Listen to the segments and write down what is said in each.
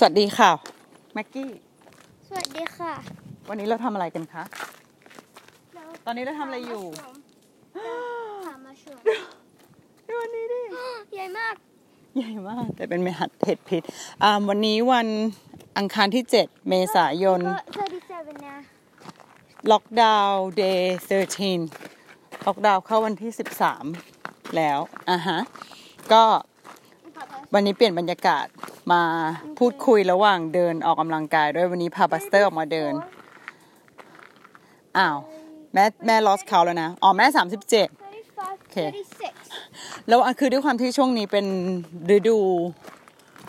สวัสดีค่ะแม็กกี้ สวัสดีค่ะ วันนี้เราทำอะไรกันคะเราตอนนี้เราทำอะไรอยู่ถามมาชมดูวันนี้ดิ ใหญ่มาก ใหญ่มาก แต่เป็นเมหัดเห็ดพิษอ่าวันนี้วันอังคารที่ 7 เมษายน ก็37นะล็อกดาวน์เดย์13ล็อกดาวน์เข้าวันที่ 13 แล้วอะฮะ ก็ วันนี้เปลี่ยนบรรยากาศมาพูดคุยระหว่างเดินออกกำลังกายด้วยวันนี้พาบัสเตอร์ออกมาเดิน อ้าว แม่แม่ลอสเขาแล้วนะ อ๋อ แม่37 35เค36แล้วคือด้วยความที่ช่วงนี้เป็นฤดู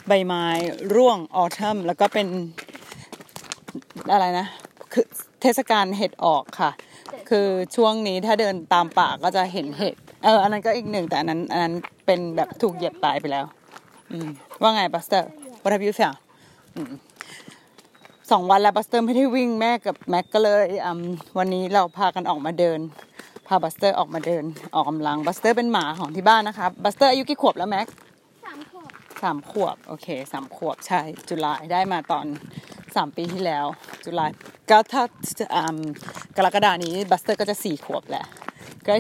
ใบไม้ร่วงออทัมแล้วก็เป็นอะไรนะ คือเทศกาลเห็ดออกค่ะ คือช่วงนี้ถ้าเดินตามป่าก็จะเห็นเห็ด เออ อันนั้นก็อีกหนึ่งแต่อันนั้นอันนั้นเป็นแบบถูกเหยียบตายไปแล้ว ว่าไงบัสเตอร์ what have you found อืมสองวันแล้วบัสเตอร์ไม่ได้วิ่งแม่กับแม็กก็เลยอืมวันนี้เราพากันออกมาเดิน พาบัสเตอร์ออกมาเดิน ออกกำลังบัสเตอร์เป็นหมาของที่บ้านนะคะบัสเตอร์อายุกี่ขวบแล้วแม็ก3ขวบสามขวบโอเคสามขวบใช่ July ได้มาตอนสามปีที่แล้ว July ก็ถ้าอืมกรกฎานี้บัสเตอร์ก็จะสี่ขวบแหละก็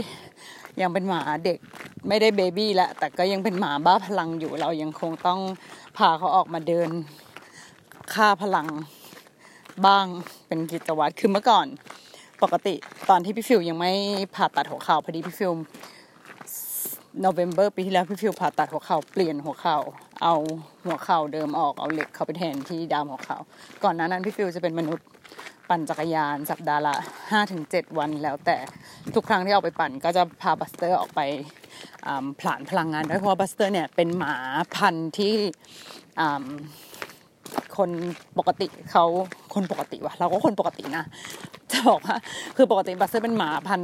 ยังเป็นหมาเด็กไม่ได้ baby แล้วแต่ก็ยังเป็นหมาบ้าพลังอยู่ เรายังคงต้องพาเขาออกมาเดิน ค่าพลังบ้างเป็นกิจวัตรคือเมื่อก่อน ปกติตอนที่พี่ฟิวยังไม่ผ่าตัดหัวเข่าพอดีพี่ฟิวโนเวม ber ปีที่แล้วพี่ฟิวผ่าตัดหัวเข่าเปลี่ยนหัวเข่าเอาหัวเข่าเดิมออกเอาเหล็กเข้าไปแทนที่ดามหัวเข่าก่อนหน้านั้นพี่ฟิวจะเป็นมนุษย์ปั่นจักรยานสัปดาห์ละ5ถึง7วันแล้วแต่ ทุกครั้งที่ออกไปปั่นก็จะพาบัสเตอร์ออกไปอ่าผลาญพลังงานด้วยเพราะบัสเตอร์เนี่ยเป็นหมาพันธุ์ที่คนปกติเขาคนปกติวะเราก็คนปกตินะ จะบอกว่าคือปกติบัสเตอร์เป็นหมาพันธุ์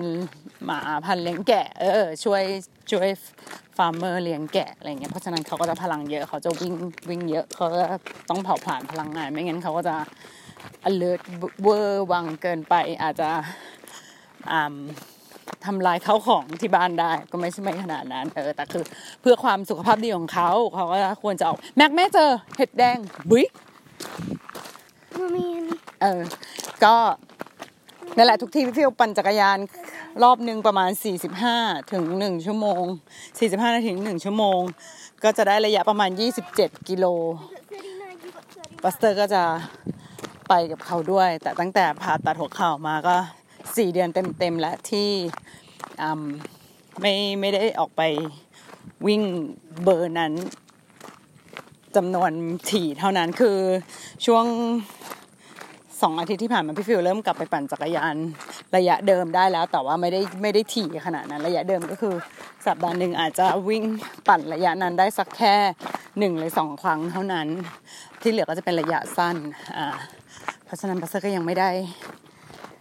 หมาพันธุ์เลี้ยงแกะเออช่วยช่วย farmer เลี้ยงแกะอะไรเงี้ยเพราะฉะนั้นเขาก็จะพลังเยอะเขาจะวิ่งวิ่งเยอะเขาก็ต้องเผาผลาญพลังงานไม่งั้นเขาก็จะ alert เวอร์วังเกินไปอาจจะ อ่าทำลายเข้าของที่บ้านได้ ก็ไม่ใช่ไม่ขนาดนั้นเออแต่คือเพื่อความสุขภาพดีของเขาเขาก็ควรจะเอาแม็กแม่เจอเห็ดแดงบุ้ยมามีอันนี้เออ ก็นั่นแหละทุกที่พี่ฟิวปั่นจักรยานรอบหนึ่งประมาณ 45 ถึง 1 ชั่วโมง 45 นาทีถึง 1 ชั่วโมง ก็จะได้ระยะประมาณ 27 กิโล39 you got 30บัสเตอร์ก็จะไปกับเขาด้วย แต่ตั้งแต่ผ่าตัดหัวเข่ามาก็ 4เดือนเต็มๆแล้วที่ไม่ไม่ได้ออกไปวิ่งเบอร์นั้นจำนวนถี่เท่านั้นคือช่วงสองอาทิตย์ที่ผ่านมาพี่ฟิวเริ่มกลับไปปั่นจักรยานระยะเดิมได้แล้ว แต่ว่าไม่ได้ไม่ได้ถี่ขนาดนั้น ระยะเดิมก็คือสัปดาห์หนึ่งอาจจะวิ่งปั่นระยะนั้นได้สักแค่หนึ่งหรือสองครั้งเท่านั้น ที่เหลือก็จะเป็นระยะสั้นอ่าเพราะฉะนั้นบัสก็ยังไม่ได้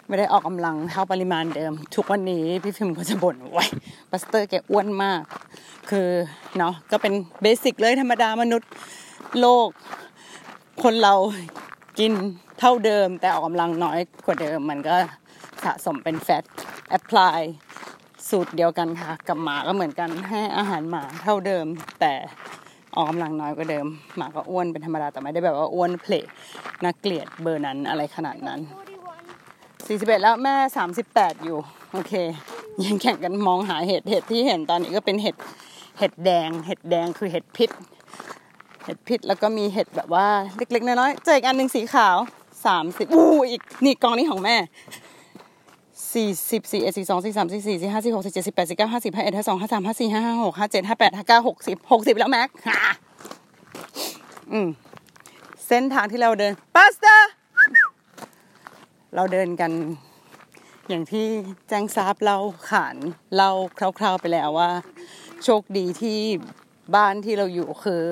ไม่ได้ออกกำลังเท่าปริมาณเดิม ทุกวันนี้พี่ฟิล์มก็จะบ่นไว้บัสเตอร์แกอ้วนมาก คือเนาะก็เป็น basic เลยธรรมดามนุษย์โลก คนเรากินเท่าเดิม แต่ออกกำลังน้อยกว่าเดิม มันก็สะสมเป็น fat apply สูตรเดียวกันค่ะ กับหมาก็เหมือนกันให้อาหารหมาเท่าเดิม แต่ออกกำลังน้อยกว่าเดิม หมาก็อ้วนเป็นธรรมดาแต่ไม่ได้แบบว่าอ้วนเพลน่าเกลียดเบอร์นั้นอะไรขนาดนั้น 41 41แล้วแม่38อยู่ โอเค ยังแข่งกันมองหาเห็ดเห็ดที่เห็นตอนนี้ก็เป็นเห็ดเห็ดแดง เห็ดแดงคือเห็ดพิษ เห็ดพิษแล้วก็มีเห็ดแบบว่าเล็กๆน้อยๆเจออีกอันหนึ่งสีขาว30อู้อีกนี่กองนี้ของแม่สี่สิบสี่เอ็ดสี่สองสี่สามสี่สี่สี่ห้าสี่หกสี่เจ็ดสี่แปดสี่เก้าห้าสิบห้าเอ็ดห้าสองห้าสามห้าสี่ห้าห้าหกห้าเจ็ดห้าแปดห้าเก้าหกสิบหกสิบแล้วแม็กฮ่าอืมเส้นทางที่เราเดินปาสเตา เราเดินกัน อย่างที่แจ้งทราบเราขานเล่าคร่าว ๆไปแล้วว่า โชคดีที่บ้านที่เราอยู่คือ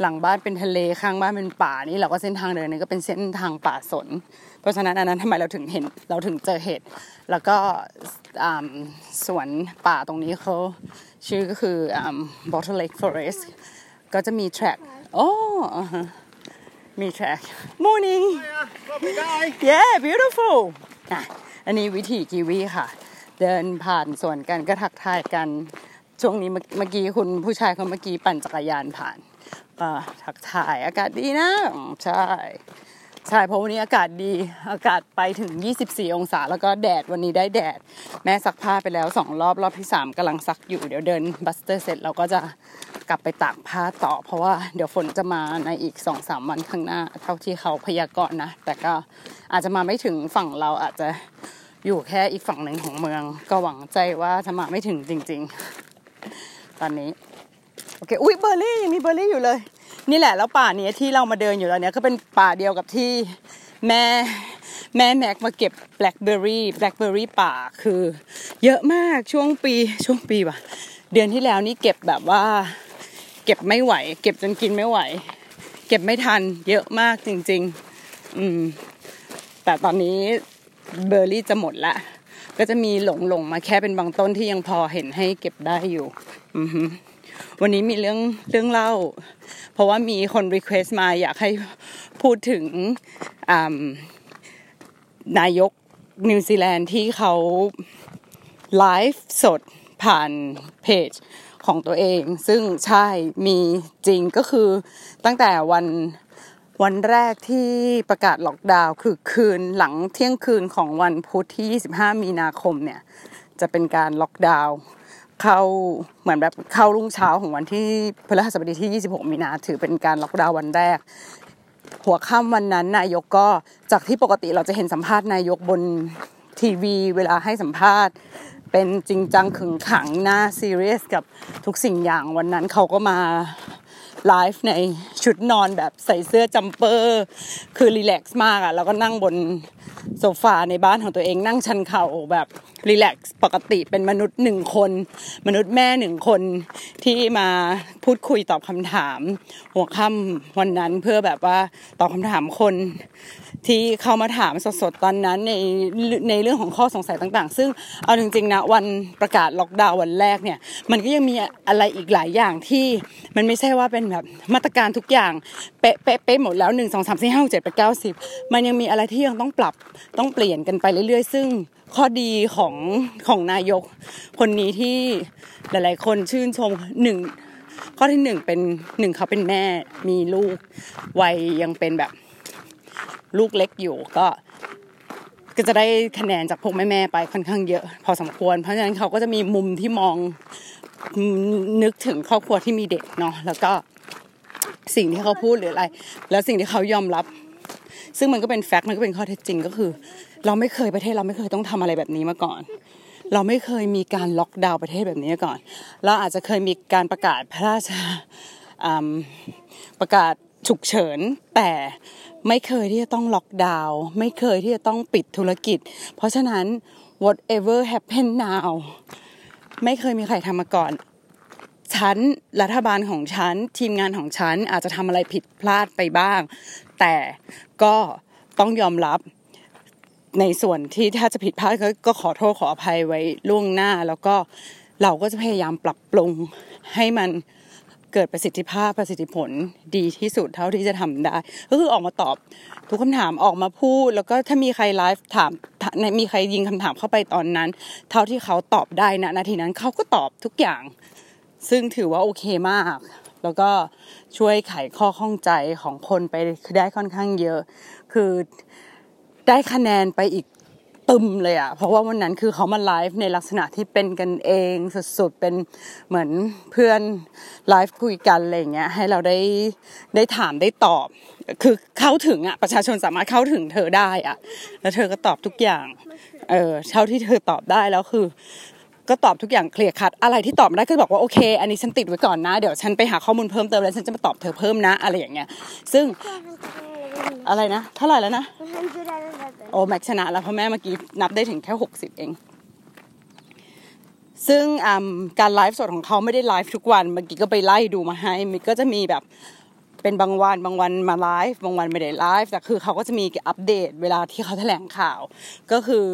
หลังบ้านเป็นทะเลข้างบ้านเป็นป่านี่เราก็เส้นทางเดินนี่ก็เป็นเส้นทางป่าสน เพราะฉะนั้นอันนั้นทำไมเราถึงเห็นเราถึงเจอเห็ดแล้วก็สวนป่าตรงนี้เขาชื่อก็คืออ Bottle Lake Forest ก็จะมี track โอ้ะมี track morning Lovely day. yeah beautiful อะอันนี้วิถีกีวีค่ะ เดินผ่านสวนกันก็ทักทายกัน ช่วงนี้เมื่อเมื่อกี้คุณผู้ชายคนเมื่อกี้ปั่นจักรยานผ่าน ก็ทักทายอากาศดีนะอืมใช่ ใช่เพราะวันนี้อากาศดีอากาศไปถึง 24 องศา แล้วก็แดดวันนี้ได้แดด แม่ซักผ้าไปแล้วสองรอบรอบที่สามกำลังซักอยู่เดี๋ยวเดินบัสเตอร์เสร็จเราก็จะกลับไปตากผ้าต่อ เพราะว่าเดี๋ยวฝนจะมาในอีกสองสามวันข้างหน้า เท่าที่เขาพยากรณ์นะ แต่ก็อาจจะมาไม่ถึงฝั่งเราอาจจะอยู่แค่อีกฝั่งหนึ่งของเมือง ก็หวังใจว่าจะมาไม่ถึงจริง ๆ ตอนนี้โอเคอุ้ยเบอร์รี่ยังมีเบอร์รี่อยู่เลย นี่แหละแล้วป่านี้ที่เรามาเดินอยู่ตอนเนี้ยก็เป็นป่าเดียวกับที่แม่แม่แม็กมาเก็บแบล็คเบอร์รี่แบล็คเบอร์รี่ป่าคือ เยอะมากช่วงปีช่วงปีว่ะ เดือนที่แล้วนี่เก็บแบบว่า เก็บไม่ไหว เก็บจนกินไม่ไหว เก็บไม่ทัน เยอะมากจริง ๆ อืม แต่ตอนนี้เบอร์รี่จะหมดละก็จะมีหลงหลงๆมาแค่เป็นบางต้นที่ยังพอเห็นให้เก็บได้อยู่ อือ วันนี้มีเรื่องเรื่องเล่า เพราะว่ามีคนรีเควสต์มาอยากให้พูดถึงนายกนิวซีแลนด์ที่เขาไลฟ์สดผ่านเพจของตัวเอง ซึ่งใช่มีจริงก็คือตั้งแต่วันวันแรกที่ประกาศล็อกดาวน์คือคืนหลังเที่ยงคืนของวันพุธที่ 25 มีนาคมเนี่ย จะเป็นการล็อกดาวน์ เข้าเหมือนแบบเข้ารุ่งเช้าของวันที่พฤหัสบดีที่ 26 มีนาถือเป็นการล็อกดาวน์วันแรก หัวค่ำวันนั้นนายกก็จากที่ปกติเราจะเห็นสัมภาษณ์นายกบนทีวี เวลาให้สัมภาษณ์ เป็นจริงจังขึงขังหน้าซีเรียสกับทุกสิ่งอย่างวันนั้นเขาก็มา ไลฟ์ในชุดนอนแบบใส่เสื้อ jumper คือ relax มากอะแล้วก็นั่งบนโซฟาในบ้านของตัวเองนั่งชันเข่าแบบ relax ปกติเป็นมนุษย์หนึ่งคน มนุษย์แม่หนึ่งคนที่มาพูดคุยตอบคำถาม หัวค่ำวันนั้นเพื่อแบบว่าตอบคำถามคน ที่เข้ามาถามสดๆตอนนั้นในในเรื่องของข้อสงสัยต่างๆ ซึ่งเอาจริงๆนะวันประกาศล็อกดาวน์วันแรกเนี่ย มันก็ยังมีอะไรอีกหลายอย่างที่มันไม่ใช่ว่าเป็นแบบมาตรการทุกอย่างเป๊ะเป๊ะเป๊ะหมดแล้วหนึ่งสองสามสี่ห้าเจ็ดแปดเก้าสิบมันยังมีอะไรที่ยังต้องปรับต้องเปลี่ยนกันไปเรื่อยๆ ซึ่งข้อดีของของนายกคนนี้ที่หลายๆ คนชื่นชมหนึ่งข้อที่หนึ่งเป็นหนึ่งเขาเป็นแม่มีลูกวัยยังเป็นแบบ ลูกเล็กอยู่ก็ ก็จะได้คะแนนจากพวกแม่ๆไปค่อนข้างเยอะ พอสมควร เพราะฉะนั้นเขาก็จะมีมุมที่มองนึกถึงครอบครัวที่มีเด็กเนาะแล้วก็สิ่งที่เขาพูดหรืออะไร แล้วสิ่งที่เขายอมรับ ซึ่งมันก็เป็นแฟกต์มันก็เป็นข้อเท็จจริงก็คือ เราไม่เคยประเทศเราไม่เคยต้องทำอะไรแบบนี้มาก่อน เราไม่เคยมีการล็อกดาวน์ประเทศแบบนี้มาก่อน เราอาจจะเคยมีการประกาศพระราชประกาศ ฉุกเฉินแต่ไม่เคยที่จะต้องล็อกดาวน์ไม่เคยที่จะต้องปิดธุรกิจ เพราะฉะนั้น whatever happen now ไม่เคยมีใครทำมาก่อนฉันรัฐบาลของฉัน ทีมงานของฉัน อาจจะทำอะไรผิดพลาดไปบ้าง แต่ก็ต้องยอมรับในส่วนที่ถ้าจะผิดพลาดก็ก็ขอโทษขออภัยไว้ล่วงหน้า แล้วก็เราก็จะพยายามปรับปรุงให้มัน เกิดประสิทธิภาพประสิทธิผลดีที่สุดเท่าที่จะทำได้ ก็คือออกมาตอบทุกคำถามออกมาพูด แล้วก็ถ้ามีใครไลฟ์ถามมีใครยิงคำถามเข้าไปตอนนั้น เท่าที่เขาตอบได้นะนาทีนั้นเขาก็ตอบทุกอย่าง ซึ่งถือว่าโอเคมาก แล้วก็ช่วยไขข้อข้องใจของคนไปได้ค่อนข้างเยอะ คือได้คะแนนไปอีก ตึมเลยอะเพราะว่าวันนั้นคือเขามาไลฟ์ในลักษณะที่เป็นกันเองสุดๆเป็นเหมือนเพื่อนไลฟ์คุยกันอะไรเงี้ยให้เราได้ได้ถามได้ตอบ คือเข้าถึงอะประชาชนสามารถเข้าถึงเธอได้อะแล้วเธอก็ตอบทุกอย่างเออเท่าที่เธอตอบได้แล้วคือ ก็ตอบทุกอย่าง clear cut อะไรที่ตอบไม่ได้ก็บอกว่าโอเค อันนี้ฉันติดไว้ก่อนนะเดี๋ยวฉันไปหาข้อมูลเพิ่มเติมแล้วฉันจะมาตอบเธอเพิ่มนะ อะไรอย่างเงี้ย ซึ่ง อะไรนะ เท่าไหร่แล้วนะ111โอ้แม็กชนะแล้วเพราะแม่เมื่อกี้นับได้ถึงแค่หกสิบเอง ซึ่งอืมการไลฟ์สดของเขาไม่ได้ไลฟ์ทุกวัน เมื่อกี้ก็ไปไล่ดูมาให้มันก็จะมีแบบเป็นบางวันบางวันมาไลฟ์บางวันไม่ได้ไลฟ์แต่คือเขาก็จะมีอัปเดตเวลาที่เขาแถลงข่าว ก็คือ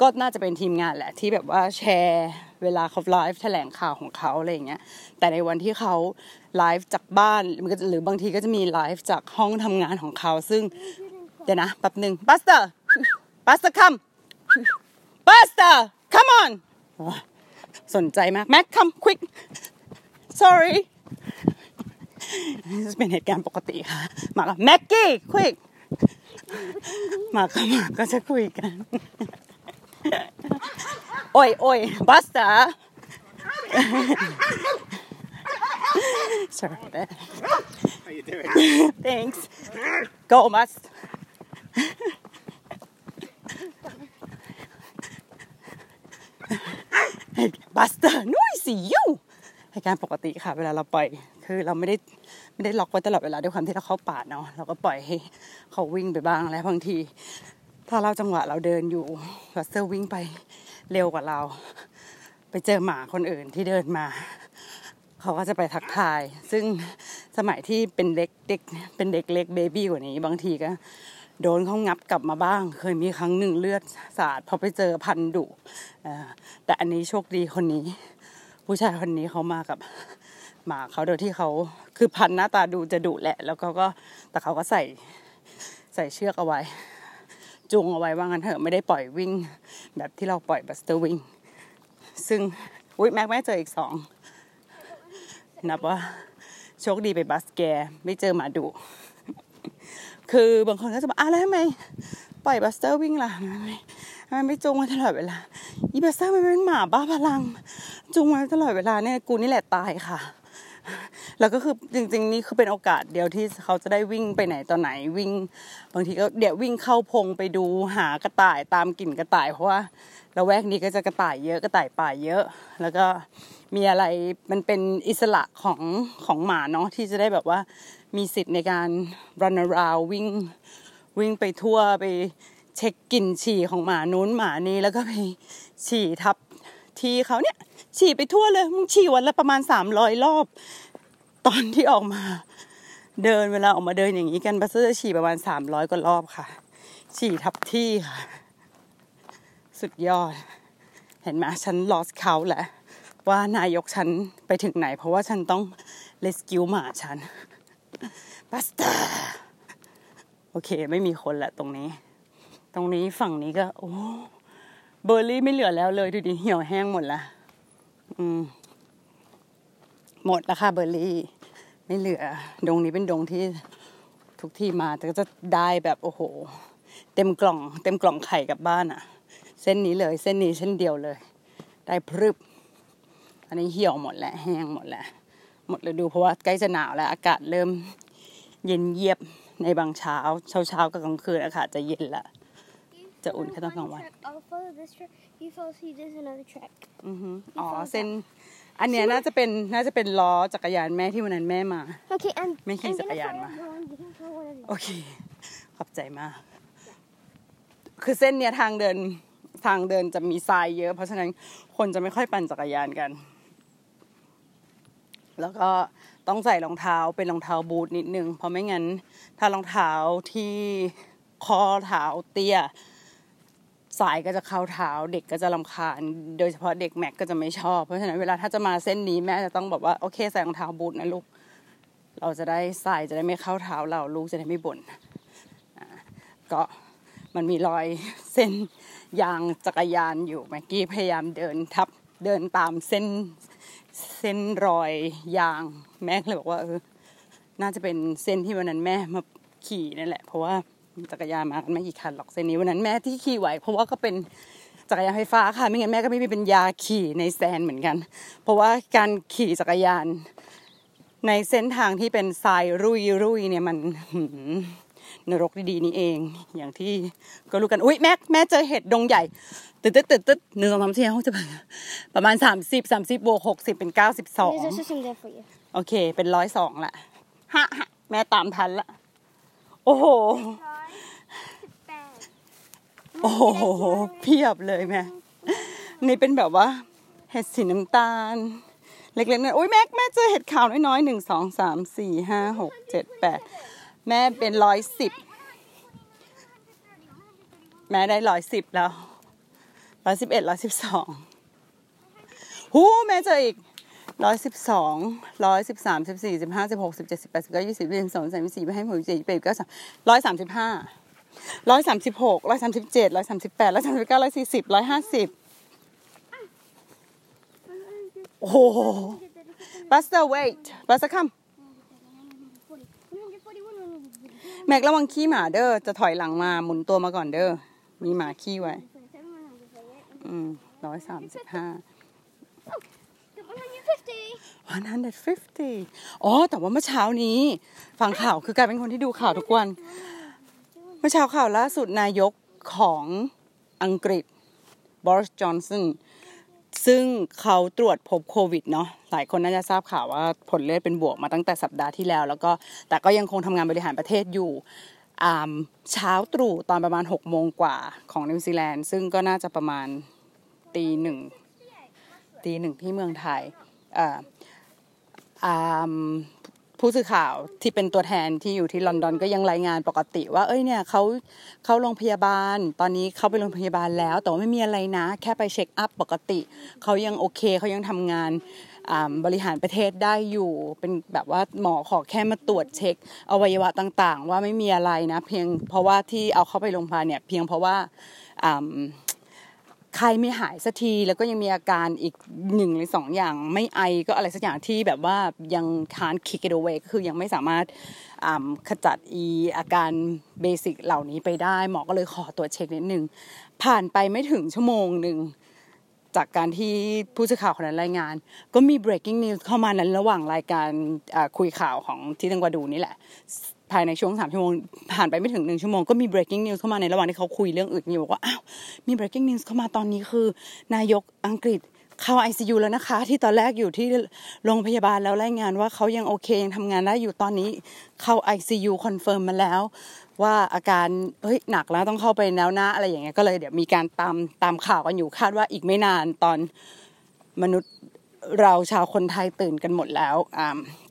ก็น่าจะเป็นทีมงานแหละที่แบบว่าแชร์เวลาเขาไลฟ์แถลงข่าวของเขาอะไรอย่างเงี้ยแต่ในวันที่เขา ไลฟ์จากบ้านหรือบางทีก็จะมีไลฟ์จากห้องทำงานของเขา ซึ่งเดี๋ยวนะแป๊บหนึ่งบัสเตอร์บัสเตอร์ come บัสเตอร์ come on สนใจมากแม็ก come quick sorry จะเป็นเหตุการณ์ปกติค่ะมาก็แม็กกี้ควิกมาก็หมาก็จะคุยกัน โอ้ยโอ้ยบัสเตอร์ Sorry about that. How you doing? Thanks. Go, Bus. บัสเตอร์นุ้ยสิยูเหตุการณ์ปกติค่ะ เวลาเราปล่อย คือเราไม่ได้ไม่ได้ล็อกไว้ตลอดเวลาด้วยความที่เราเข้าป่าเนาะเราก็ปล่อยให้เขาวิ่งไปบ้างแล้วบางที ถ้าเราจังหวะเราเดินอยู่บัสเตอร์วิ่งไปเร็วกว่าเรา ไปเจอหมาคนอื่นที่เดินมา เขาก็จะไปทักทาย ซึ่งสมัยที่เป็นเด็กเด็กเป็นเด็กเล็กเบบี้กว่านี้ บางทีก็โดนเขางับกลับมาบ้าง เคยมีครั้งหนึ่งเลือดสาดพอไปเจอพันดุแต่อันนี้โชคดีคนนี้ ผู้ชายคนนี้เขามากับหมาเขาโดยที่เขาคือพันธุ์หน้าตาดูจะดุแหละ แล้วก็ก็แต่เขาก็ใส่ใส่เชือกเอาไว้จูงเอาไว้ว่างั้นเถอะไม่ได้ปล่อยวิ่ง แบบที่เราปล่อยบัสเตอร์วิ่งซึ่งอุ้ยแม็กแม่เจออีกสอง นับว่าโชคดีไปบัสแก ไม่เจอหมาดุคือบางคนก็จะบอกอะแล้วทำไมปล่อยบัสเตอร์วิ่งล่ะทำไมทำไมไม่จูงมาตลอดเวลา อีบัสเตอร์มันเป็นหมาบ้าพลังจูงมาตลอดเวลาเนี่ยกูนี่แหละตายค่ะ แล้วก็คือจริง ๆ นี่คือเป็นโอกาสเดียวที่เขาจะได้วิ่งไปไหนตอนไหนวิ่ง บางทีก็เดี๋ยววิ่งเข้าพงไปดูหากระต่ายตามกลิ่นกระต่ายเพราะว่าละแวกนี้ก็จะกระต่ายเยอะกระต่ายป่าเยอะ แล้วก็ มีอะไรมันเป็นอิสระของของหมาเนาะที่จะได้แบบว่ามีสิทธิ์ในการ run around วิ่งวิ่งไปทั่วไปเช็คกลิ่นฉี่ของหมานู้นหมานี้แล้วก็ไปฉี่ทับที่เขาเนี่ย ฉี่ไปทั่วเลยมึงฉี่วันละประมาณสามร้อยรอบ ตอนที่ออกมาเดินเวลาออกมาเดินอย่างนี้กันบัสเตอร์จะฉี่ประมาณสามร้อยกว่ารอบค่ะ ฉี่ทับที่ค่ะ สุดยอด เห็นไหมฉัน lost count แล้ว ว่านายกฉันไปถึงไหน เพราะว่าฉันต้อง rescue หมาฉันบัสเตอร์โอเค ไม่มีคนละตรงนี้ ตรงนี้ฝั่งนี้ก็ โอ้เบอร์รี่ไม่เหลือแล้วเลยดูดิเหี่ยวแห้งหมดละอืม หมดล้วค่ะเบอร์รี่ ไม่เหลือ ดงนี้เป็นดงที่ทุกที่มาแต่ก็จะได้แบบโอ้โห เต็มกล่อง เต็มกล่องไข่กลับบ้านอะ เส้นนี้เลย เส้นนี้เส้นเดียวเลย ได้พรึบ อันนี้เหี่ยวหมดแล้วแห้งหมดแล้ว หมดฤดูเพราะว่าใกล้จะหนาวแล้ว อากาศเริ่มเย็นเยียบในบางเช้า เช้าเช้าๆกับกลางคืนอากาศจะเย็นละจะอุ่นแค่ตอนกลางวัน I'll follow this track. You follow. See, there's another track. อือฮึอ๋อเส้นอันเนี้ยน่าจะเป็นน่าจะเป็นล้อจักรยานแม่ที่วันนั้นแม่มา Okay, I'm. May I'm ขี่ gonna จักรยาน follow มา one. You can follow one of these. โอเค ขอบใจมาก คือเส้นเนี้ยทางเดินทางเดินจะมีทรายเยอะ เพราะฉะนั้นคนจะไม่ค่อยปั่นจักรยานกัน แล้วก็ต้องใส่รองเท้าเป็นรองเท้าบูทนิดนึง เพราะไม่งั้น ถ้ารองเท้าที่ข้อเท้าเตี้ย สายก็จะเข้าเท้าเด็กก็จะลำคาญ โดยเฉพาะเด็กแม็กก็จะไม่ชอบ เพราะฉะนั้นเวลาถ้าจะมาเส้นนี้แม่จะต้องบอกว่าโอเคใส่รองเท้าบูทนะลูก เราจะได้ใส่จะได้ไม่เข้าเท้าเราลูกจะได้ไม่บ่นอ่าก็มันมีรอยเส้นยางจักรยานอยู่แม็กกี้พยายามเดินทับเดินตามเส้น เส้นรอยยาง แม่เลยบอกว่าเออน่าจะเป็นเส้นที่วันนั้นแม่มาขี่นั่นแหละ เพราะว่าจักรยานมากันไม่กี่คันหรอกเส้นนี้วันนั้นแม่ที่ขี่ไหวเพราะว่าก็เป็นจักรยานไฟฟ้าค่ะ ไม่งั้นแม่ก็ไม่มีปัญญาขี่ในแซนเหมือนกัน เพราะว่าการขี่จักรยาน ในเส้นทางที่เป็นทรายรุยรุยเนี่ยมันหื นรกดีๆนี่เอง อย่างที่ก็รู้กันอุ้ยแม่แม่เจอเห็ดดงใหญ่ตึ๊ดตึ๊ดตึ๊ดตึ๊ดหนึ่งสองสามสี่ห้าหกเจ็ดแปดประมาณสามสิบสามสิบบวกหกสิบเป็นเก้าสิบสอง There's also some there for you. โอเค เป็นร้อยสองละฮะฮะแม่ตามทันละ โอ้โหโอ้โหเพียบเลยแม่นี่เป็นแบบว่า เห็ดสีน้ำตาลเล็กๆนะโอ้ยแม่แม่เจอเห็ดขาวน้อยๆหนึ่งสองสามสี่ห้าหกเจ็ดแปด แม่เป็นร้อยสิบแม่ได้ร้อยสิบแล้วร้อยสิบเอ็ดร้อยสิบสองหูแม่เจออีกร้อยสิบสองร้อยสิบสามสิบสี่สิบห้าสิบหกสิบเจ็ดสิบแปดสิบเก้ายี่สิบยี่สิบสองยี่สิบสามยี่สิบสี่ให้หมดยี่สิบแปดยี่สิบเก้าสามร้อยสามสิบห้าร้อยสามสิบหกร้อยสามสิบเจ็ดร้อยสามสิบแปดร้อยสามสิบเก้าร้อยสี่สิบร้อยห้าสิบโอ้โห Buster wait Buster come แม็กระวังขี้หมาเด้อจะถอยหลังมาหมุนตัวมาก่อนเด้อมีหมาขี้ไว้ อืมร้อยสามสิบห้า The 150. 150อ๋อ แต่ว่าเมื่อเช้านี้ ฟังข่าวคือกลายเป็นคนที่ดูข่าวทุกวัน เมื่อเช้าข่าวล่าสุดนายกของอังกฤษบริสจอนสัน ซึ่งเขาตรวจพบโควิดเนาะหลายคนน่าจะทราบข่าวว่าผลเลือดเป็นบวกมาตั้งแต่สัปดาห์ที่แล้ว แล้วก็แต่ก็ยังคงทำงานบริหารประเทศอยู่เช้าตรู่ตอนประมาณ6โมงกว่าของนิวซีแลนด์ ซึ่งก็น่าจะประมาณตีหนึ่งตีหนึ่งที่เมืองไทยอ่าอ่า ผู้สื่อข่าวที่เป็นตัวแทนที่อยู่ที่ลอนดอนก็ยังรายงานปกติว่าเอ้ยเนี่ยเขาเข้าโรงพยาบาล ตอนนี้เขาไปโรงพยาบาลแล้ว แต่ว่าไม่มีอะไรนะ แค่ไปเช็คอัพปกติเขายังโอเคเขายังทำงานบริหารประเทศได้อยู่เป็นแบบว่าหมอขอแค่มาตรวจเช็ค อวัยวะต่างๆ ว่าไม่มีอะไรนะ เพียงเพราะว่าที่เอาเข้าไปโรงพยาบาลเนี่ยเพียงเพราะว่า ไข้ไม่หายสักทีแล้วก็ยังมีอาการอีกหนึ่งหรือสองอย่างไม่ไอก็อะไรสักอย่างที่แบบว่ายัง can't kick it away ก็คือยังไม่สามารถขจัดอีอาการเบสิกเหล่านี้ไปได้ หมอก็เลยขอตรวจเช็คนิดนึง ผ่านไปไม่ถึงชั่วโมงหนึ่งจากการที่ผู้สื่อข่าวคนนั้นรายงาน ก็มี breaking news เข้ามานั้นระหว่างรายการคุยข่าวของที่ตังกวาดูนี่แหละ ภายในช่วงสามชั่วโมงผ่านไปไม่ถึงหนึ่งชั่วโมงก็มี breaking news เข้ามาในระหว่างที่เขาคุยเรื่องอื่นอยู่บอกว่าอ้าวมี breaking news เข้ามาตอนนี้คือ นายกอังกฤษเข้า ICU แล้วนะคะ ที่ตอนแรกอยู่ที่โรงพยาบาลแล้วรายงานว่าเขายังโอเคยังทำงานได้อยู่ตอนนี้เข้า ICU confirm มาแล้ว ว่าอาการเฮ้ยหนักแล้วต้องเข้าไปแล้วนะอะไรอย่างเงี้ยก็เลยเดี๋ยวมีการตามตามข่าวกันอยู่คาดว่าอีกไม่นานตอนมนุษย์ เราชาวคนไทยตื่นกันหมดแล้ว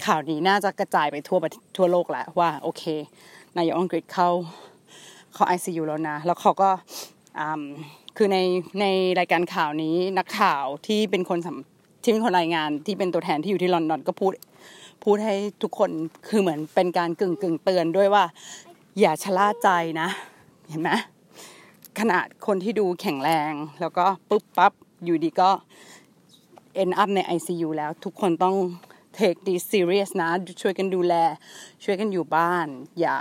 ข่าวนี้น่าจะกระจายไปทั่วทั่วโลกแล้วว่าโอเค นายกอังกฤษเข้าเข้า ICU แล้วนะ แล้วเขาก็คือในในรายการข่าวนี้นักข่าวที่เป็นคนสัมที่เป็นคนรายงานที่เป็นตัวแทนที่อยู่ที่ลอนดอนก็พูดพูดให้ทุกคนคือเหมือนเป็นการกึ่งกึ่งเตือนด้วยว่า อย่าชะล่าใจนะ เห็นไหมขนาดคนที่ดูแข็งแรง แล้วก็ปุ๊บปั๊บอยู่ดีก็ end up ใน ICU แล้วทุกคนต้อง take this serious นะ ช่วยกันดูแล ช่วยกันอยู่บ้าน อย่า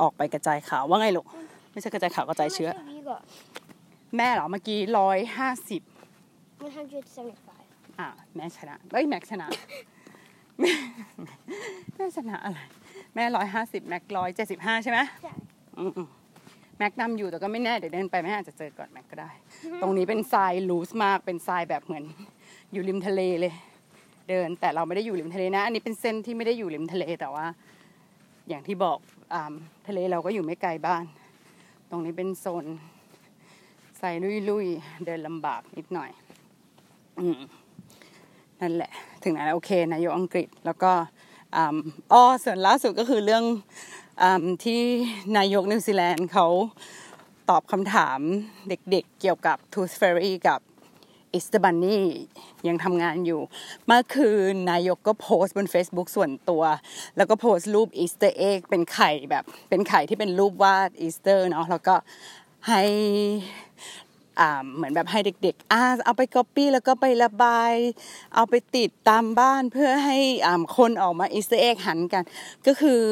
ออกไปกระจายข่าวว่าไงลูก ไม่ใช่กระจายข่าวกระจาย How เชื้อ much have you got? แม่เหรอ เมื่อกี้ร้อยห้าสิบ 175. อ่าแม่ชนะเอ้ยแม็กชนะแม่แม่ชนะอะไร แม่ร้อยห้าสิบแม็กร้อยเจ็ดสิบห้าใช่ไหมใช่อืมๆแม็กนำอยู่แต่ก็ไม่แน่เดี๋ยวเดินไปแม่อาจจะเจอก่อนแม็กก็ได้ ตรงนี้เป็นทรายลูสมากเป็นทรายแบบเหมือน อยู่ริมทะเลเลย เดินแต่เราไม่ได้อยู่ริมทะเลนะ อันนี้เป็นเส้นที่ไม่ได้อยู่ริมทะเลแต่ว่า อย่างที่บอกอทะเลเราก็อยู่ไม่ไกลบ้าน ตรงนี้เป็นโซนทรายลุยๆเดินลำบากนิดหน่อย อืมนั่นแหละ ถึงไหนโอเคนายกอังกฤษแล้วก็อ่าอ้อส่วนล่าสุดก็คือเรื่องอที่นายกนิวซีแลนด์เขาตอบคำถามเด็กๆเกี่ยวกับ Tooth Fairy กับ Easter Bunny ยังทำงานอยู่ เมื่อคืนนายกก็โพสต์บน Facebook ส่วนตัว แล้วก็โพสต์รูป Easter egg เป็นไข่แบบ เป็นไข่ที่เป็นรูปวาดอีสเตอร์เนาะแล้วก็ให้อ่าเหมือนแบบให้เด็กๆอ่าเอาไปก๊อปปี้แล้วก็ไประบาย เอาไปติดตามบ้านเพื่อให้อ่าคนออกมา Easter egg hunt กัน ก็คือ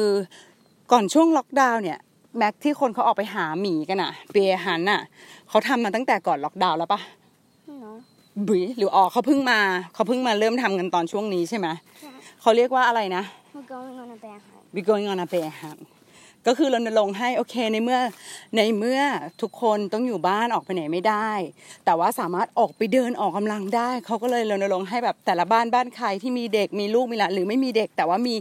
ก่อนช่วงล็อกดาวน์เนี่ยแม็กที่คนเขาออกไปหาหมีกันอะเปียฮันอะเขาทำมาตั้งแต่ก่อนล็อกดาวน์แล้วปะ บุยหรือออกเขาเพิ่งมาเขาเพิ่งมาเริ่มทำกันตอนช่วงนี้ใช่ไหมใช่เขาเรียกว่าอะไรนะ We're going on a bear hunt. we going on a bear hunt ก็คือรณรงค์ให้โอเคในเมื่อในเมื่อทุกคนต้องอยู่บ้านออกไปไหนไม่ได้ แต่ว่าสามารถออกไปเดินออกกำลังได้เขาก็เลยรณรงค์ให้แบบแต่ละบ้านบ้านใครที่มีเด็กมีลูกมีหลานหรือไม่มีเด็ก แต่ว่ามี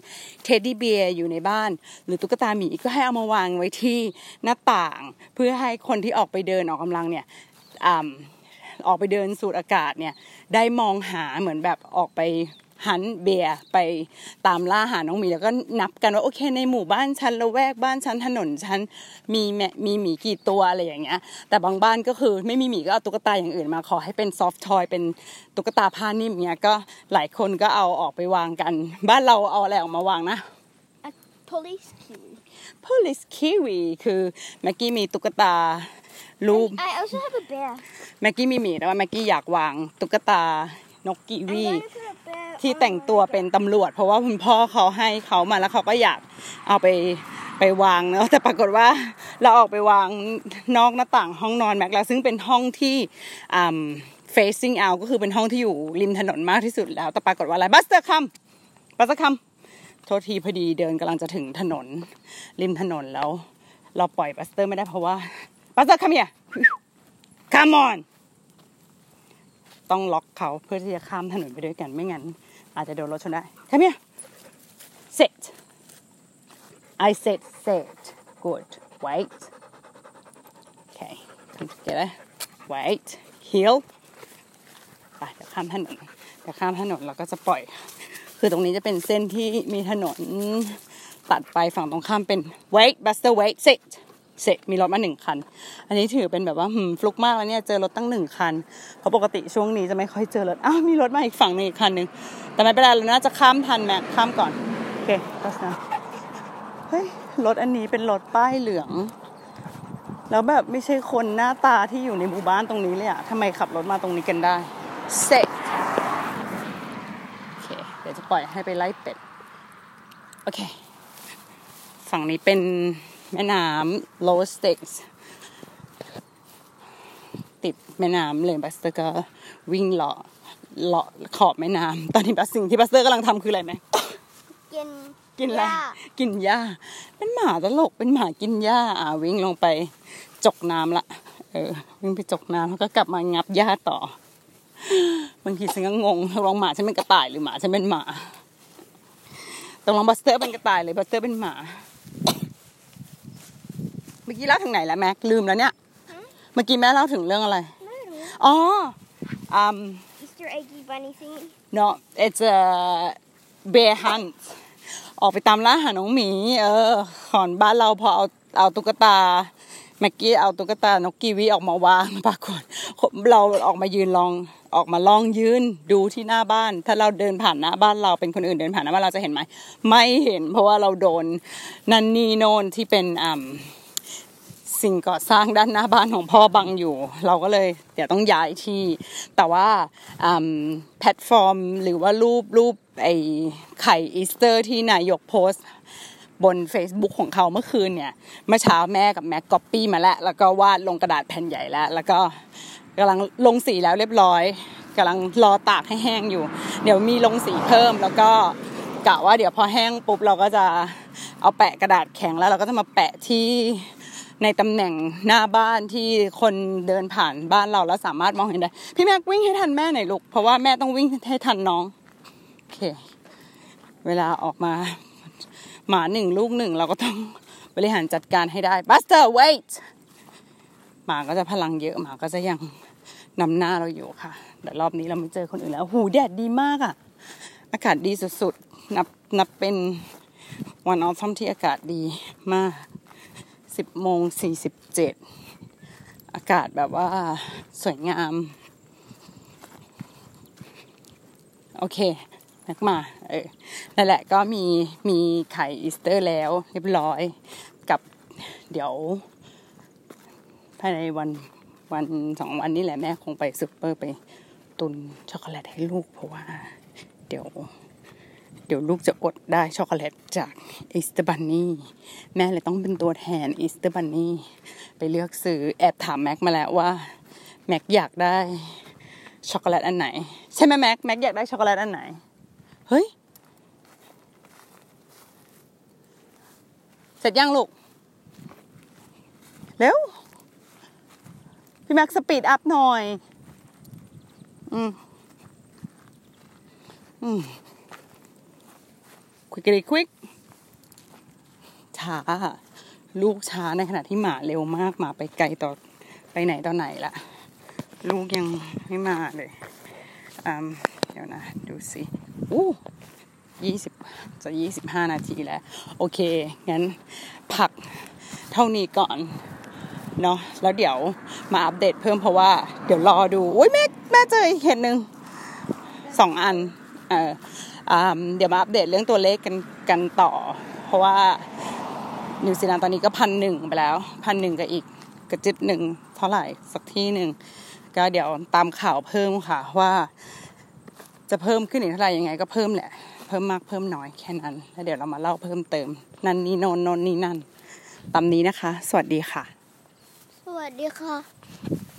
teddy bear อยู่ในบ้าน หรือตุ๊กตาหมีก็ให้เอามาวางไว้ที่หน้าต่าง เพื่อให้คนที่ออกไปเดินออกกำลังเนี่ย อ่าออกไปเดินสูดอากาศเนี่ยได้มองหาเหมือนแบบออกไป hunt bear ไปตามล่าหาน้องหมีแล้วก็นับกันว่าโอเค ในหมู่บ้านฉันละแวกบ้านฉันถนนฉันมีแม่มีหมีกี่ตัวอะไรอย่างเงี้ย แต่บางบ้านก็คือไม่มีหมีก็เอาตุ๊กตาอย่างอื่นมาขอให้เป็น soft toy เป็นตุ๊กตาผ้านิ่มเงี้ยก็หลายคนก็เอาออกไปวางกัน บ้านเราเอาอะไรออกมาวางนะ A police kiwi. police kiwi คือแม็กกี้มีตุ๊กตา รูป I also have a bear. แม็กกี้มีหมีแต่ว่าแม็กกี้อยากวางตุ๊กตานกกี I'm วี going to put a bear ที่ on แต่งตัว my เป็นตำรวจ เพราะว่าคุณพ่อเขาให้เขามาแล้วเขาก็อยากเอาไปไปไปวางเนาะแต่ปรากฏว่าเราออกไปวางนอกหน้าต่างห้องนอนแม็กแล้วซึ่งเป็นห้องที่อ่า facing out ก็คือเป็นห้องที่อยู่ริมถนนมากที่สุดแล้ว แต่ปรากฏว่าอะไรบัสเตอร์ come บัสเตอร์ come โทษทีพอดีเดินกำลังจะถึงถนน ริมถนนแล้ว เราปล่อยบัสเตอร์ไม่ได้เพราะว่า บัสเตอร์คัมเฮีย come on ต้องล็อกเขาเพื่อที่จะข้ามถนนไปด้วยกันไม่งั้น อาจจะโดนรถชนได้ come here sit I said sit good wait okay come together wait heel ไปเดี๋ยวข้ามถนนเดี๋ยวข้ามถนนเราก็จะปล่อย คือตรงนี้จะเป็นเส้นที่มีถนนตัดไปฝั่งตรงข้ามเป็น wait buster wait sit sit มีรถมาหนึ่งคัน อันนี้ถือเป็นแบบว่าหืมฟลุกมากแล้วเนี่ยเจอรถตั้งหนึ่งคัน เพราะปกติช่วงนี้จะไม่ค่อยเจอรถ อ้าวมีรถมาอีกฝั่งนึงอีกคันหนึ่งแต่ไม่เป็นไรเราน่าจะข้ามทันแม็กข้ามก่อน โอเคก็นะเฮ้ยรถอันนี้เป็นรถป้ายเหลือง แล้วแบบไม่ใช่คนหน้าตาที่อยู่ในหมู่บ้านตรงนี้เลยอะทำไมขับรถมาตรงนี้กันได้ sit โอเคเดี๋ยวจะปล่อยให้ไปไล่เป็ด โอเค ฝั่งนี้เป็น แม่น้ำ Low Stakes ติดแม่น้ำเลยบัสเตอร์ก็วิ่งเลาะเลาะขอบแม่น้ำตอนนี้บัสสิ่งที่บัสเตอร์กำลังทำคืออะไรไหมกินกินอะไรหญ้ากินหญ้าเป็นหมาตลกเป็นหมากินหญ้าอ่าวิ่งลงไปจกน้ำละเออวิ่งไปจกน้ำแล้วก็กลับมางับหญ้าต่อบางทีฉันก็งงตกลงหมาฉันเป็นกระต่ายหรือหมาฉันเป็นหมาตกลงบัสเตอร์เป็นกระต่ายหรือบัสเตอร์เป็นหมาเมื่อกี้เล่าถึงไหนแล้วแม็กลืมแล้วเนี่ย เมื่อกี้แม่เล่าถึงเรื่องอะไรไม่รู้อ๋ออืม Easter eggy bunny thing no it's a bear hunt ออกไปตามล่าหาน้องหมี เออ ขอนบ้านเราพอเอาเอาตุ๊กตาเมื่อกี้เอาตุ๊กตานกกีวีออกมาวางปรากฏเราออกมายืนลองออกมาลองยืนดูที่หน้าบ้าน ถ้าเราเดินผ่านหน้าบ้านเราเป็นคนอื่นเดินผ่านหน้าบ้านเราจะเห็นไหม ไม่เห็น เพราะว่าเราโดนนันนี่โนนที่เป็นอ่า สิ่งก่อสร้างด้านหน้าบ้านของพ่อบังอยู่ เราก็เลยเดี๋ยวต้องย้ายที่ แต่ว่าแพลตฟอร์มหรือว่ารูปรูปไอ้ไข่อีสเตอร์ที่นายกโพสต์บน Facebook ของเขาเมื่อคืนเนี่ยเมื่อเช้าแม่กับแม็กก๊อปปี้มาแล้ว แล้วก็วาดลงกระดาษแผ่นใหญ่แล้ว แล้วก็กำลังลงสีแล้วเรียบร้อยกำลังรอตากให้แห้งอยู่ เดี๋ยวมีลงสีเพิ่มแล้วก็กะว่าเดี๋ยวพอแห้งปุ๊บเราก็จะ เอาแปะกระดาษแข็งแล้วเราก็จะมาแปะที่ในตำแหน่งหน้าบ้านที่คนเดินผ่านบ้านเราแล้วสามารถมองเห็นได้ พี่แม็กวิ่งให้ทันแม่หน่อยลูก เพราะว่าแม่ต้องวิ่งให้ทันน้องโอเค เวลาออกมาหมาหนึ่งลูกหนึ่งเราก็ต้องบริหารจัดการให้ได้ Buster wait หมาก็จะพลังเยอะหมาก็จะยังนำหน้าเราอยู่ค่ะ แต่รอบนี้เราไม่เจอคนอื่นแล้ว หูแดดดีมากอะอากาศดีสุดๆ นับนับเป็น วันออฟที่อากาศดีมากสิบโมงสี่สิบเจ็ดอากาศแบบว่าสวยงาม โอเคนักมา เออ นั่นแหละก็มีมีไข่อีสเตอร์แล้วเรียบร้อยกับเดี๋ยว ภายในวันวันสองวันนี้แหละแม่คงไปซูเปอร์ไปตุนช็อกโกแลตให้ลูกเพราะว่า เดี๋ยว เดี๋ยวลูกจะอดได้ช็อกโกแลตจาก Easter Bunny แม่เลยต้องเป็นตัวแทน Easter Bunny ไปเลือกซื้อแอบถามแม็กมาแล้วว่าแม็กอยากได้ช็อกโกแลตอันไหน ใช่ไหมแม็กแม็กอยากได้ช็อกโกแลตอันไหนเฮ้ยเสร็จยังลูกเร็วพี่แม็กสปีดอัพหน่อย อืมอืม ควิกเลยควิกช้าลูกช้าในขณะที่หมาเร็วมากหมาไปไกลต่อไปไหนต่อไหนละลูกยังไม่มาเลยอืมเดี๋ยวนะ ดูสิอู้ยี่สิบจะยี่สิบห้านาทีแล้ว โอเค งั้นพักเท่านี้ก่อน เนาะแล้วเดี๋ยวมาอัปเดตเพิ่มเพราะว่า เดี๋ยวรอดูโอ้ยแม่ แม่เจอ egg hunt หนึ่งสองอัน เอออ่า เดี๋ยวมาอัปเดตเรื่องตัวเลขกันกันต่อ เพราะว่านิวซีแลนด์ตอนนี้ก็พันหนึ่งไปแล้วพันหนึ่งกับอีกกระจึ๋งหนึ่งเท่าไหร่สักที่หนึ่งก็เดี๋ยวตามข่าวเพิ่มค่ะว่า จะเพิ่มขึ้นอีกเท่าไหร่ยังไง ก็เพิ่มแหละ เพิ่มมากเพิ่มน้อยแค่นั้น แล้วเดี๋ยวเรามาเล่าเพิ่มเติม นั่นนี่โนนโนนนี่นั่นตามนี้นะคะ สวัสดีค่ะ สวัสดีค่ะ